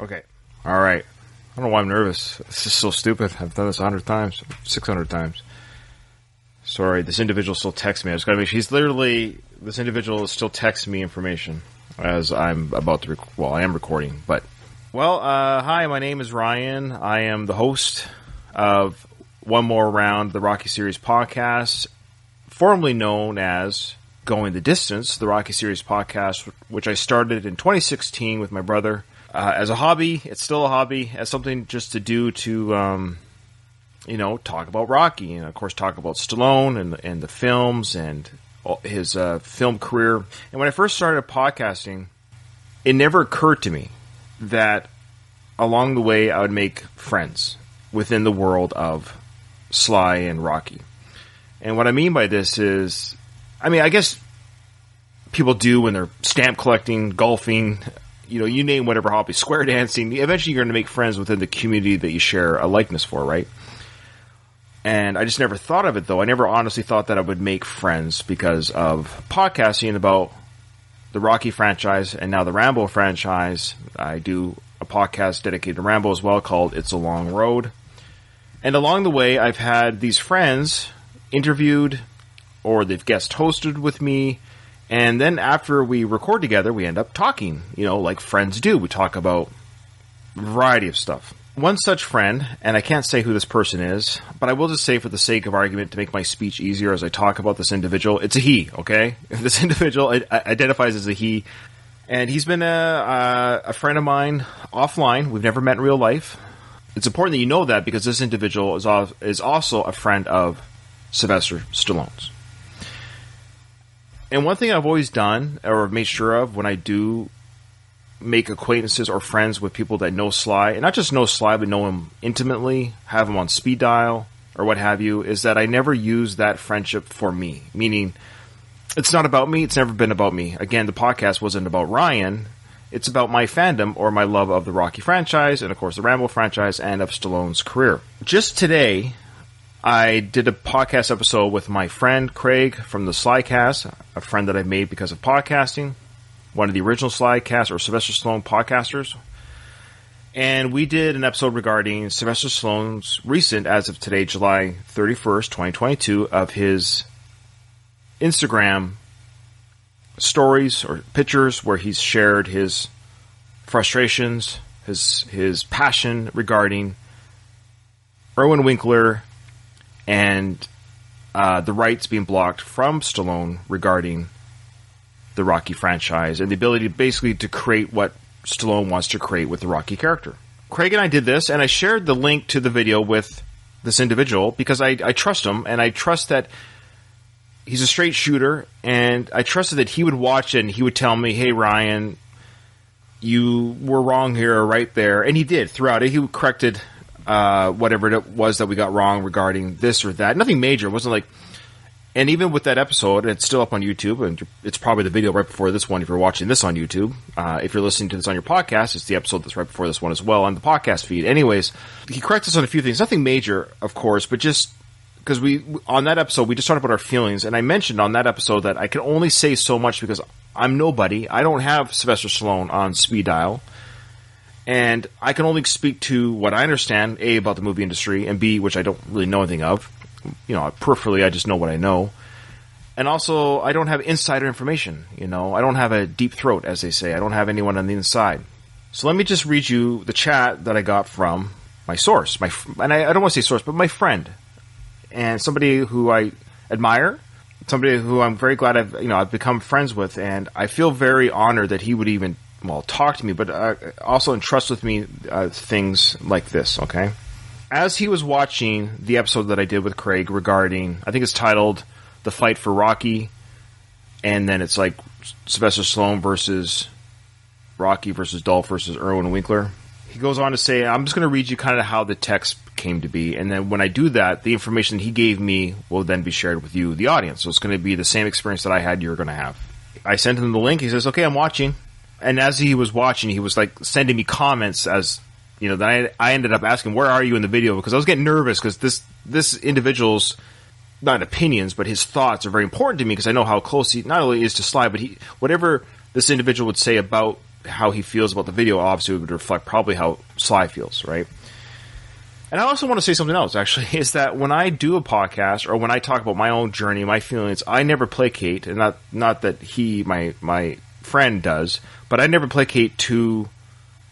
Okay. All right. I don't know why I'm nervous. This is so stupid. I've done this a hundred times, six hundred times. Sorry, this individual still texts me. I just gotta make. He's literally this individual still texting me information as I'm about to. Rec- well, I am recording, but well, uh, hi. My name is Ryan. I am the host of one more round the Rocky Series podcast, formerly known as Going the Distance, the Rocky Series podcast, which I started in 2016 with my brother uh, as a hobby. It's still a hobby, as something just to do to, um, you know, talk about Rocky and of course talk about Stallone and and the films and his uh, film career. And when I first started podcasting, it never occurred to me that along the way I would make friends within the world of Sly and Rocky. And what I mean by this is, I mean, I guess people do when they're stamp collecting, golfing, you know, you name whatever hobby, square dancing. Eventually, you're going to make friends within the community that you share a likeness for, right? And I just never thought of it though. I never honestly thought that I would make friends because of podcasting about the Rocky franchise and now the Rambo franchise. I do a podcast dedicated to Rambo as well called It's a Long Road. And along the way, I've had these friends interviewed or they've guest hosted with me. And then after we record together, we end up talking, you know, like friends do. We talk about a variety of stuff. One such friend, and I can't say who this person is, but I will just say for the sake of argument to make my speech easier as I talk about this individual, it's a he, okay? This individual identifies as a he, and he's been a, uh, a friend of mine offline. We've never met in real life. It's important that you know that because this individual is, is also a friend of Sylvester Stallone's. And one thing I've always done, or made sure of, when I do make acquaintances or friends with people that know Sly, and not just know Sly, but know him intimately, have him on speed dial, or what have you, is that I never use that friendship for me. Meaning, it's not about me, it's never been about me. Again, the podcast wasn't about Ryan, it's about my fandom or my love of the Rocky franchise, and of course the Rambo franchise, and of Stallone's career. Just today, I did a podcast episode with my friend Craig from the Slycast, a friend that I made because of podcasting, one of the original Slycast or Sylvester Stallone podcasters. And we did an episode regarding Sylvester Stallone's recent, as of today, July 31st, 2022, of his Instagram stories or pictures where he's shared his frustrations, his his passion regarding Irwin Winkler and uh, the rights being blocked from Stallone regarding the Rocky franchise and the ability to basically to create what Stallone wants to create with the Rocky character. Craig and I did this, and I shared the link to the video with this individual because I, I trust him and I trust that he's a straight shooter, and I trusted that he would watch it and he would tell me, "Hey, Ryan." You were wrong here or right there, and he did throughout it. He corrected uh, whatever it was that we got wrong regarding this or that. Nothing major. It wasn't like, and even with that episode, it's still up on YouTube, and it's probably the video right before this one if you're watching this on YouTube. Uh, if you're listening to this on your podcast, it's the episode that's right before this one as well on the podcast feed. Anyways, he corrected us on a few things. Nothing major, of course, but just because we on that episode we just talked about our feelings, and I mentioned on that episode that I can only say so much because I'm nobody. I don't have Sylvester Stallone on speed dial and I can only speak to what I understand, A, about the movie industry, and B, which I don't really know anything of. You know, peripherally, I just know what I know. And also, I don't have insider information, you know. I don't have a deep throat, as they say. I don't have anyone on the inside. So let me just read you the chat that I got from my source. My, and I, I don't want to say source, but my friend. And somebody who I admire, somebody who I'm very glad I've, you know, I've become friends with, and I feel very honored that he would even well, talk to me, but uh, also entrust with me uh, things like this, okay? As he was watching the episode that I did with Craig regarding, I think it's titled The Fight for Rocky, and then it's like Sylvester Stallone versus Rocky versus Dolph versus Irwin Winkler. He goes on to say, I'm just going to read you kind of how the text came to be, and then when I do that, the information he gave me will then be shared with you, the audience. So it's going to be the same experience that I had, you're going to have. I sent him the link. He says, okay, I'm watching and as he was watching, he was like sending me comments as you know. Then I, I ended up asking, "Where are you in the video?" Because I was getting nervous because this this individual's not opinions, but his thoughts are very important to me because I know how close he not only is to Sly, but he whatever this individual would say about how he feels about the video obviously would reflect probably how Sly feels, right? And I also want to say something else, actually, is that when I do a podcast or when I talk about my own journey, my feelings, I never placate, and not not that he, my my friend, does, but I never placate to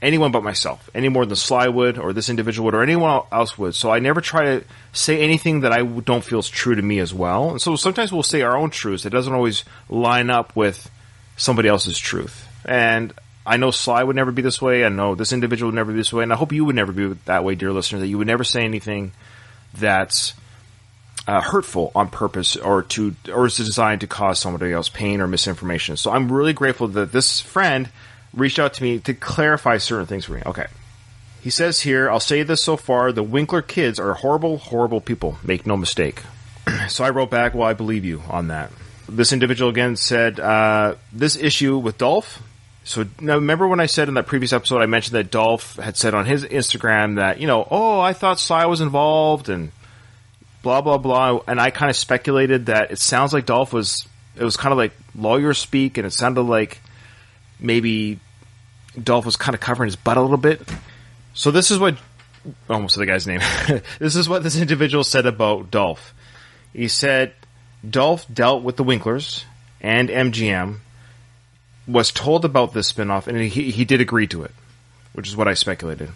anyone but myself, any more than Sly would, or this individual would, or anyone else would. So I never try to say anything that I don't feel is true to me as well. And so sometimes we'll say our own truths. It doesn't always line up with somebody else's truth. And I know Sly would never be this way. I know this individual would never be this way, and I hope you would never be that way, dear listener. That you would never say anything that's uh, hurtful on purpose or to or is designed to cause somebody else pain or misinformation. So I'm really grateful that this friend reached out to me to clarify certain things for me. Okay. He says here, I'll say this so far: the Winkler kids are horrible, horrible people. Make no mistake. so I wrote back, "Well, I believe you on that." This individual again said, uh, "This issue with Dolph so now remember when I said in that previous episode I mentioned that Dolph had said on his Instagram that, you know, oh, I thought Sly was involved and blah blah blah and I kind of speculated that it sounds like Dolph was it was kind of like lawyer speak and it sounded like maybe Dolph was kind of covering his butt a little bit. So this is what almost the guy's name. this is what this individual said about Dolph. He said Dolph dealt with the Winklers and MGM was told about this spinoff, and he he did agree to it, which is what I speculated.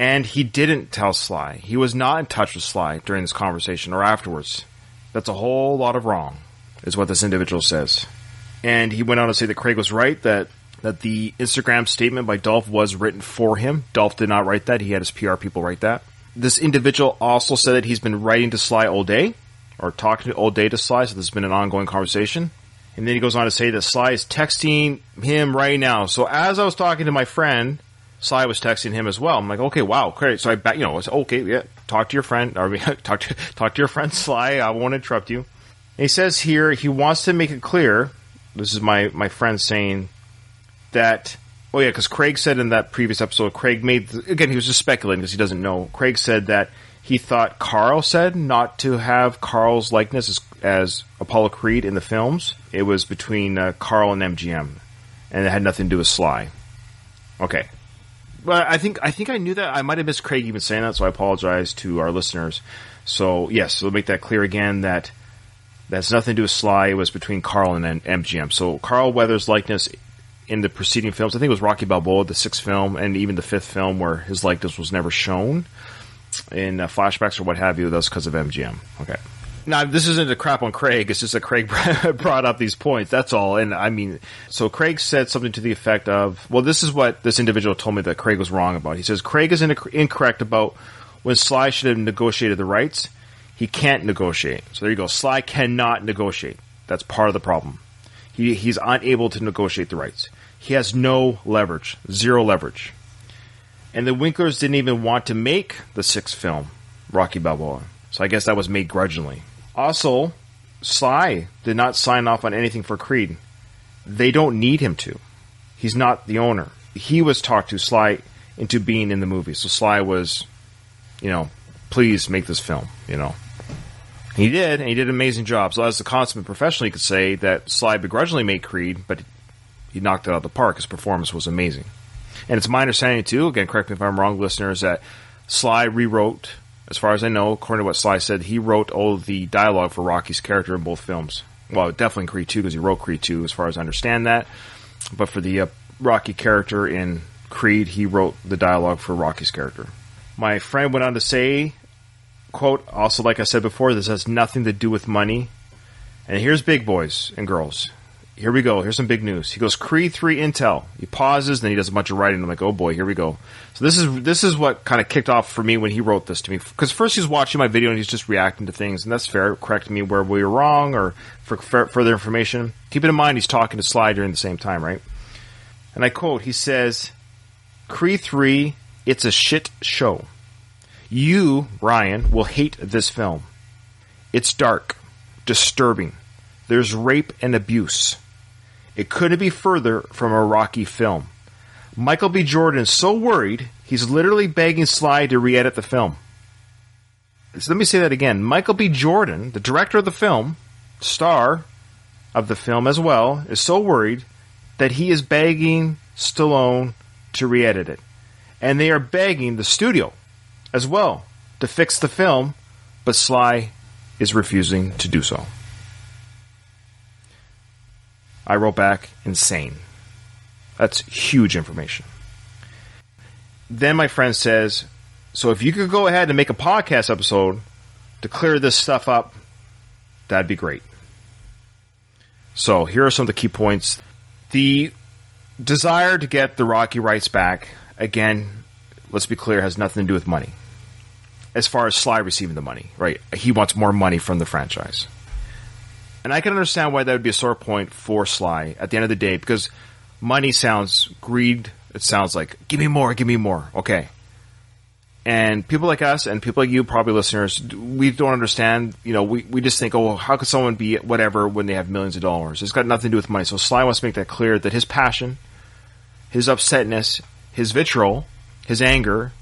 And he didn't tell Sly. He was not in touch with Sly during this conversation or afterwards. That's a whole lot of wrong, is what this individual says. And he went on to say that Craig was right that that the Instagram statement by Dolph was written for him. Dolph did not write that. He had his PR people write that. This individual also said that he's been writing to Sly all day, or talking to all day to Sly, so this has been an ongoing conversation. And then he goes on to say that Sly is texting him right now. So as I was talking to my friend, Sly was texting him as well. I'm like, okay, wow, great. So I you know, it's okay, yeah, talk to your friend, or talk to, talk to your friend Sly. I won't interrupt you. And he says here, he wants to make it clear, this is my, my friend saying that, oh yeah, because Craig said in that previous episode, Craig made, again, he was just speculating because he doesn't know. Craig said that he thought Carl said not to have Carl's likeness as, as Apollo Creed in the films. It was between uh, Carl and MGM, and it had nothing to do with Sly. Okay, but I think I think I knew that. I might have missed Craig even saying that, so I apologize to our listeners. So yes, we'll make that clear again that that's nothing to do with Sly. It was between Carl and MGM. So Carl Weathers' likeness in the preceding films, I think it was Rocky Balboa, the sixth film, and even the fifth film, where his likeness was never shown in uh, flashbacks or what have you, that's because of MGM. Okay. Now, this isn't a crap on Craig. It's just that Craig brought up these points. That's all. And I mean, so Craig said something to the effect of, well, this is what this individual told me that Craig was wrong about. He says Craig is incorrect about when Sly should have negotiated the rights. He can't negotiate. So there you go. Sly cannot negotiate. That's part of the problem. He, he's unable to negotiate the rights. He has no leverage, zero leverage. And the Winklers didn't even want to make the sixth film, Rocky Balboa. So I guess that was made grudgingly. Also, Sly did not sign off on anything for Creed. They don't need him to. He's not the owner. He was talked to Sly into being in the movie. So Sly was, you know, please make this film, you know. He did, and he did an amazing job. So as a consummate professional, you could say that Sly begrudgingly made Creed, but he knocked it out of the park. His performance was amazing. And it's my understanding too. Again, correct me if I'm wrong, listeners. That Sly rewrote, as far as I know, according to what Sly said, he wrote all the dialogue for Rocky's character in both films. Well, definitely Creed 2 because he wrote Creed 2, as far as I understand that. But for the uh, Rocky character in Creed, he wrote the dialogue for Rocky's character. My friend went on to say, quote, also like I said before, this has nothing to do with money. And here's big boys and girls here we go. Here's some big news. He goes Creed three Intel. He pauses, then he does a bunch of writing. I'm like, oh boy, here we go. So this is this is what kind of kicked off for me when he wrote this to me. Because first he's watching my video and he's just reacting to things, and that's fair. Correct me where we were wrong or for further information. Keep it in mind he's talking to Sly during the same time, right? And I quote, he says, Creed three, it's a shit show. You, Ryan, will hate this film. It's dark, disturbing. There's rape and abuse. It couldn't be further from a Rocky film. Michael B. Jordan is so worried, he's literally begging Sly to re edit the film. So let me say that again. Michael B. Jordan, the director of the film, star of the film as well, is so worried that he is begging Stallone to re edit it. And they are begging the studio as well to fix the film, but Sly is refusing to do so. I wrote back, insane. That's huge information. Then my friend says, So if you could go ahead and make a podcast episode to clear this stuff up, that'd be great. So here are some of the key points. The desire to get the Rocky rights back, again, let's be clear, has nothing to do with money. As far as Sly receiving the money, right? He wants more money from the franchise. And I can understand why that would be a sore point for Sly at the end of the day because money sounds greed. It sounds like, give me more, give me more. Okay. And people like us and people like you, probably listeners, we don't understand. You know, we, we just think, oh, how could someone be whatever when they have millions of dollars? It's got nothing to do with money. So Sly wants to make that clear that his passion, his upsetness, his vitriol, his anger,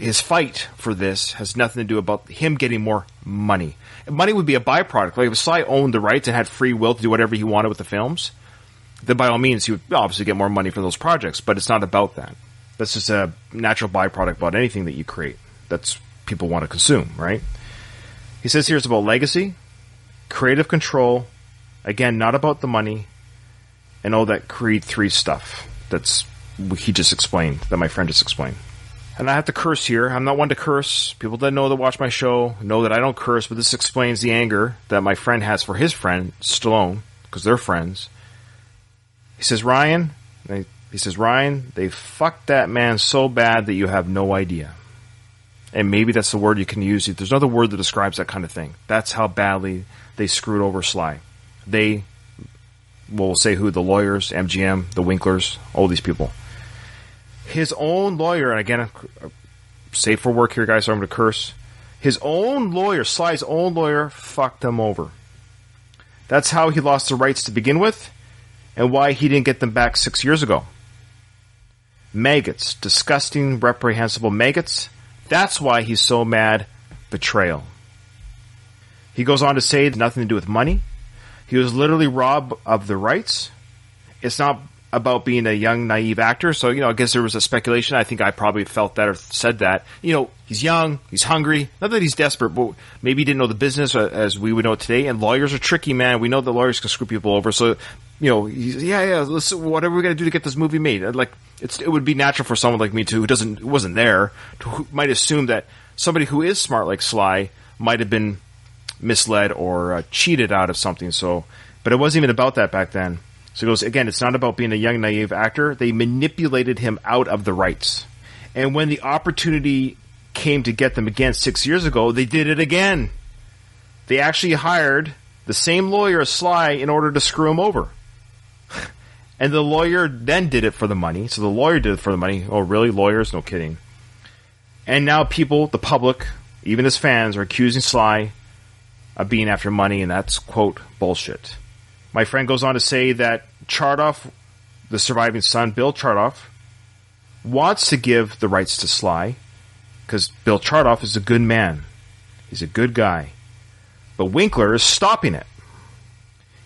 his fight for this has nothing to do about him getting more money. Money would be a byproduct. Like if Sly owned the rights and had free will to do whatever he wanted with the films, then by all means he would obviously get more money for those projects. But it's not about that. That's just a natural byproduct about anything that you create. That's people want to consume, right? He says here it's about legacy, creative control, again, not about the money, and all that Creed 3 stuff that's he just explained, that my friend just explained. And I have to curse here. I'm not one to curse. People that know that watch my show know that I don't curse, but this explains the anger that my friend has for his friend, Stallone, because they're friends. He says, Ryan, he says, Ryan, they fucked that man so bad that you have no idea. And maybe that's the word you can use. There's another word that describes that kind of thing. That's how badly they screwed over Sly. They, well, we'll say who, the lawyers, MGM, the Winklers, all these people. His own lawyer, and again, safe for work here, guys, so I'm going to curse. His own lawyer, Sly's own lawyer, fucked him over. That's how he lost the rights to begin with, and why he didn't get them back six years ago maggots, disgusting, reprehensible maggots. That's why he's so mad. Betrayal. He goes on to say nothing to do with money. He was literally robbed of the rights. It's not about being a young, naive actor. So, you know, I guess there was a speculation. I think I probably felt that or said that. You know, he's young, he's hungry. Not that he's desperate, but maybe he didn't know the business uh, as we would know today. And lawyers are tricky, man. We know that lawyers can screw people over. So, you know, yeah, yeah, let's, whatever we're going to do to get this movie made. Like, it's, it would be natural for someone like me too, who doesn't, who wasn't there, to, who might assume that somebody who is smart like Sly might have been misled or uh, cheated out of something. So, but it wasn't even about that back then. So he goes, again, it's not about being a young, naive actor. They manipulated him out of the rights. And when the opportunity came to get them again six years ago, they did it again. They actually hired the same lawyer as Sly in order to screw him over. and the lawyer then did it for the money. So the lawyer did it for the money. Oh, really? Lawyers? No kidding. And now people, the public, even his fans, are accusing Sly of being after money, and that's, quote, bullshit. My friend goes on to say that Chartoff, the surviving son, Bill Chartoff, wants to give the rights to Sly because Bill Chartoff is a good man. He's a good guy. But Winkler is stopping it.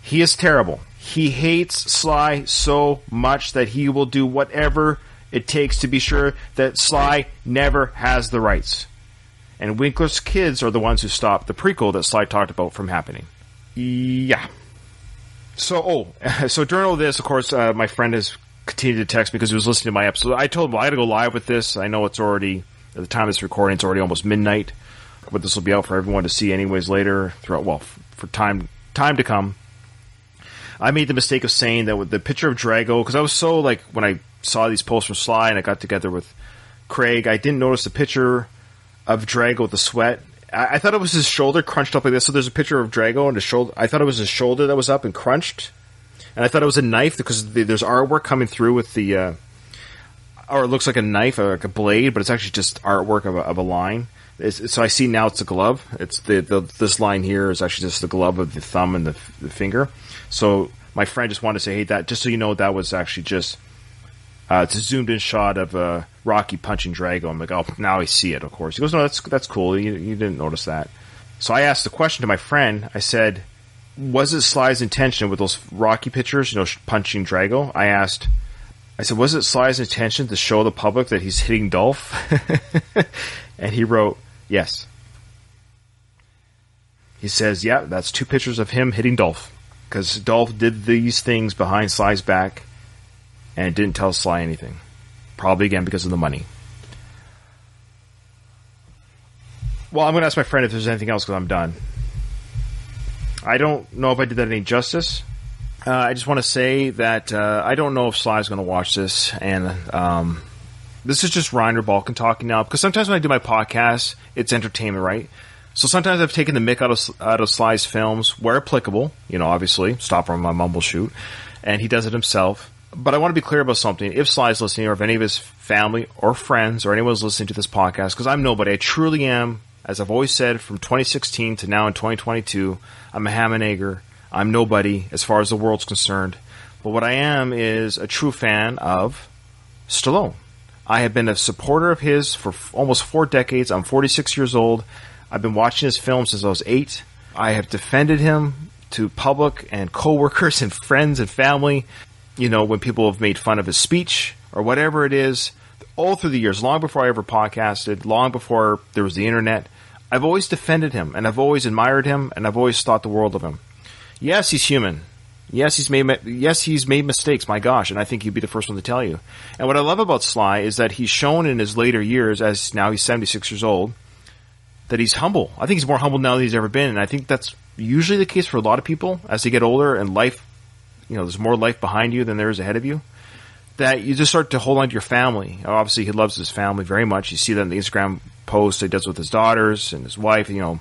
He is terrible. He hates Sly so much that he will do whatever it takes to be sure that Sly never has the rights. And Winkler's kids are the ones who stopped the prequel that Sly talked about from happening. Yeah. So, oh, so during all this, of course, uh, my friend has continued to text me because he was listening to my episode. I told him well, I got to go live with this. I know it's already at the time of this recording, it's already almost midnight, but this will be out for everyone to see anyways later. Throughout, well, for time time to come. I made the mistake of saying that with the picture of Drago because I was so like when I saw these posts from Sly and I got together with Craig, I didn't notice the picture of Drago with the sweat I, I, thought it was his shoulder crunched up like this. So there's a picture of Drago and his shoulder. I thought it was his shoulder that was up and crunched, and I thought it was a knife because the, there's artwork coming through with the, uh, or it looks like a knife or like a blade, but it's actually just artwork of a, of a line. It's, so I see now it's a glove. It's the, the, this line here is actually just the glove of the thumb and the, the finger. So my friend just wanted to say, hey, that just so you know, that was actually just uh, it's a zoomed in shot of uh, Rocky punching Drago. I'm like, oh, now I see it. Of course, he goes, no, that's that's cool. You, you didn't notice that. So I asked the question to my friend. I said, was it Sly's intention with those Rocky pictures, you know, punching Drago? I asked, I said, was it Sly's intention to show the public that he's hitting Dolph? and he wrote, yes. He says, yeah, that's two pictures of him hitting Dolph. Because Dolph did these things behind Sly's back and didn't tell Sly anything. Probably again because of the money. Well, I'm going to ask my friend if there's anything else because I'm done. I don't know if I did that any justice. Uh, I just want to say that uh, I don't know if Sly's going to watch this, and um, this is just Reiner Balkan talking now. Because sometimes when I do my podcast, it's entertainment, right? So sometimes I've taken the mick out of out of Sly's films where applicable. You know, obviously, Stop or My Mom Will Shoot, and he does it himself. But I want to be clear about something. If Sly's listening, or if any of his family or friends or anyone's listening to this podcast, because I'm nobody, I truly am as I've always said, from 2016 to now in 2022, I'm a ham and egger. I'm nobody as far as the world's concerned. But what I am is a true fan of Stallone. I have been a supporter of his for f- almost four decades. I'm 46 years old. I've been watching his films since I was eight. I have defended him to public and coworkers and friends and family. You know, when people have made fun of his speech or whatever it is, all through the years, long before I ever podcasted, long before there was the internet, I've always defended him and I've always admired him and I've always thought the world of him. Yes, he's human. Yes, he's made yes he's made mistakes. My gosh, and I think he'd be the first one to tell you. And what I love about Sly is that he's shown in his later years, as now he's seventy six years old, that he's humble. I think he's more humble now than he's ever been, and I think that's usually the case for a lot of people as they get older and life, you know, there's more life behind you than there is ahead of you. That you just start to hold on to your family. Obviously, he loves his family very much. You see that in the Instagram posts he does with his daughters and his wife. You know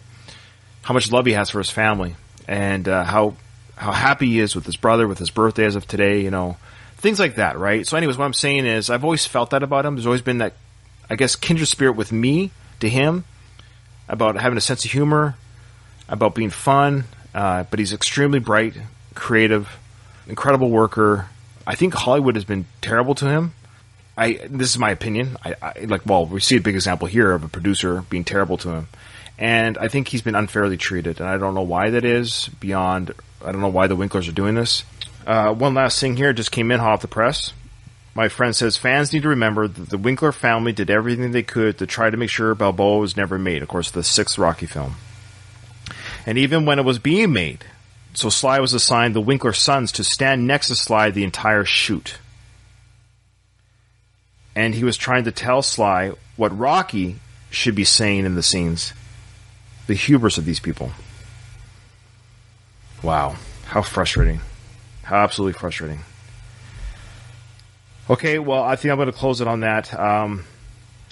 how much love he has for his family and uh, how how happy he is with his brother, with his birthday as of today. You know things like that, right? So, anyways, what I'm saying is I've always felt that about him. There's always been that, I guess, kindred spirit with me to him about having a sense of humor, about being fun. Uh, but he's extremely bright, creative, incredible worker. I think Hollywood has been terrible to him I this is my opinion. I, I, like well, we see a big example here of a producer being terrible to him, and I think he's been unfairly treated, and I don't know why that is. Beyond, I don't know why the Winklers are doing this. Uh, one last thing here just came in hot off the press. My friend says fans need to remember that the Winkler family did everything they could to try to make sure Balboa was never made. Of course, the sixth Rocky film, and even when it was being made, so Sly was assigned the Winkler sons to stand next to Sly the entire shoot and he was trying to tell Sly what Rocky should be saying in the scenes. The hubris of these people. Wow. How frustrating. How absolutely frustrating. Okay, well, I think I'm going to close it on that. Um,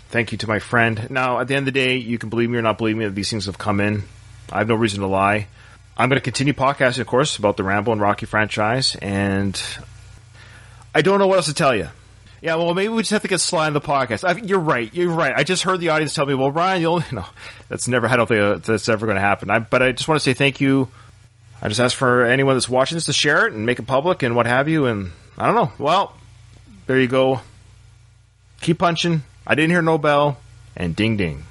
thank you to my friend. Now, at the end of the day, you can believe me or not believe me that these things have come in. I have no reason to lie. I'm going to continue podcasting, of course, about the Rambo and Rocky franchise, and I don't know what else to tell you. Yeah, well, maybe we just have to get Sly on the podcast. I, you're right. You're right. I just heard the audience tell me, "Well, Ryan, you'll no, that's never. I don't think uh, that's ever going to happen." I, but I just want to say thank you. I just ask for anyone that's watching this to share it and make it public and what have you. And I don't know. Well, there you go. Keep punching. I didn't hear no bell. And ding ding.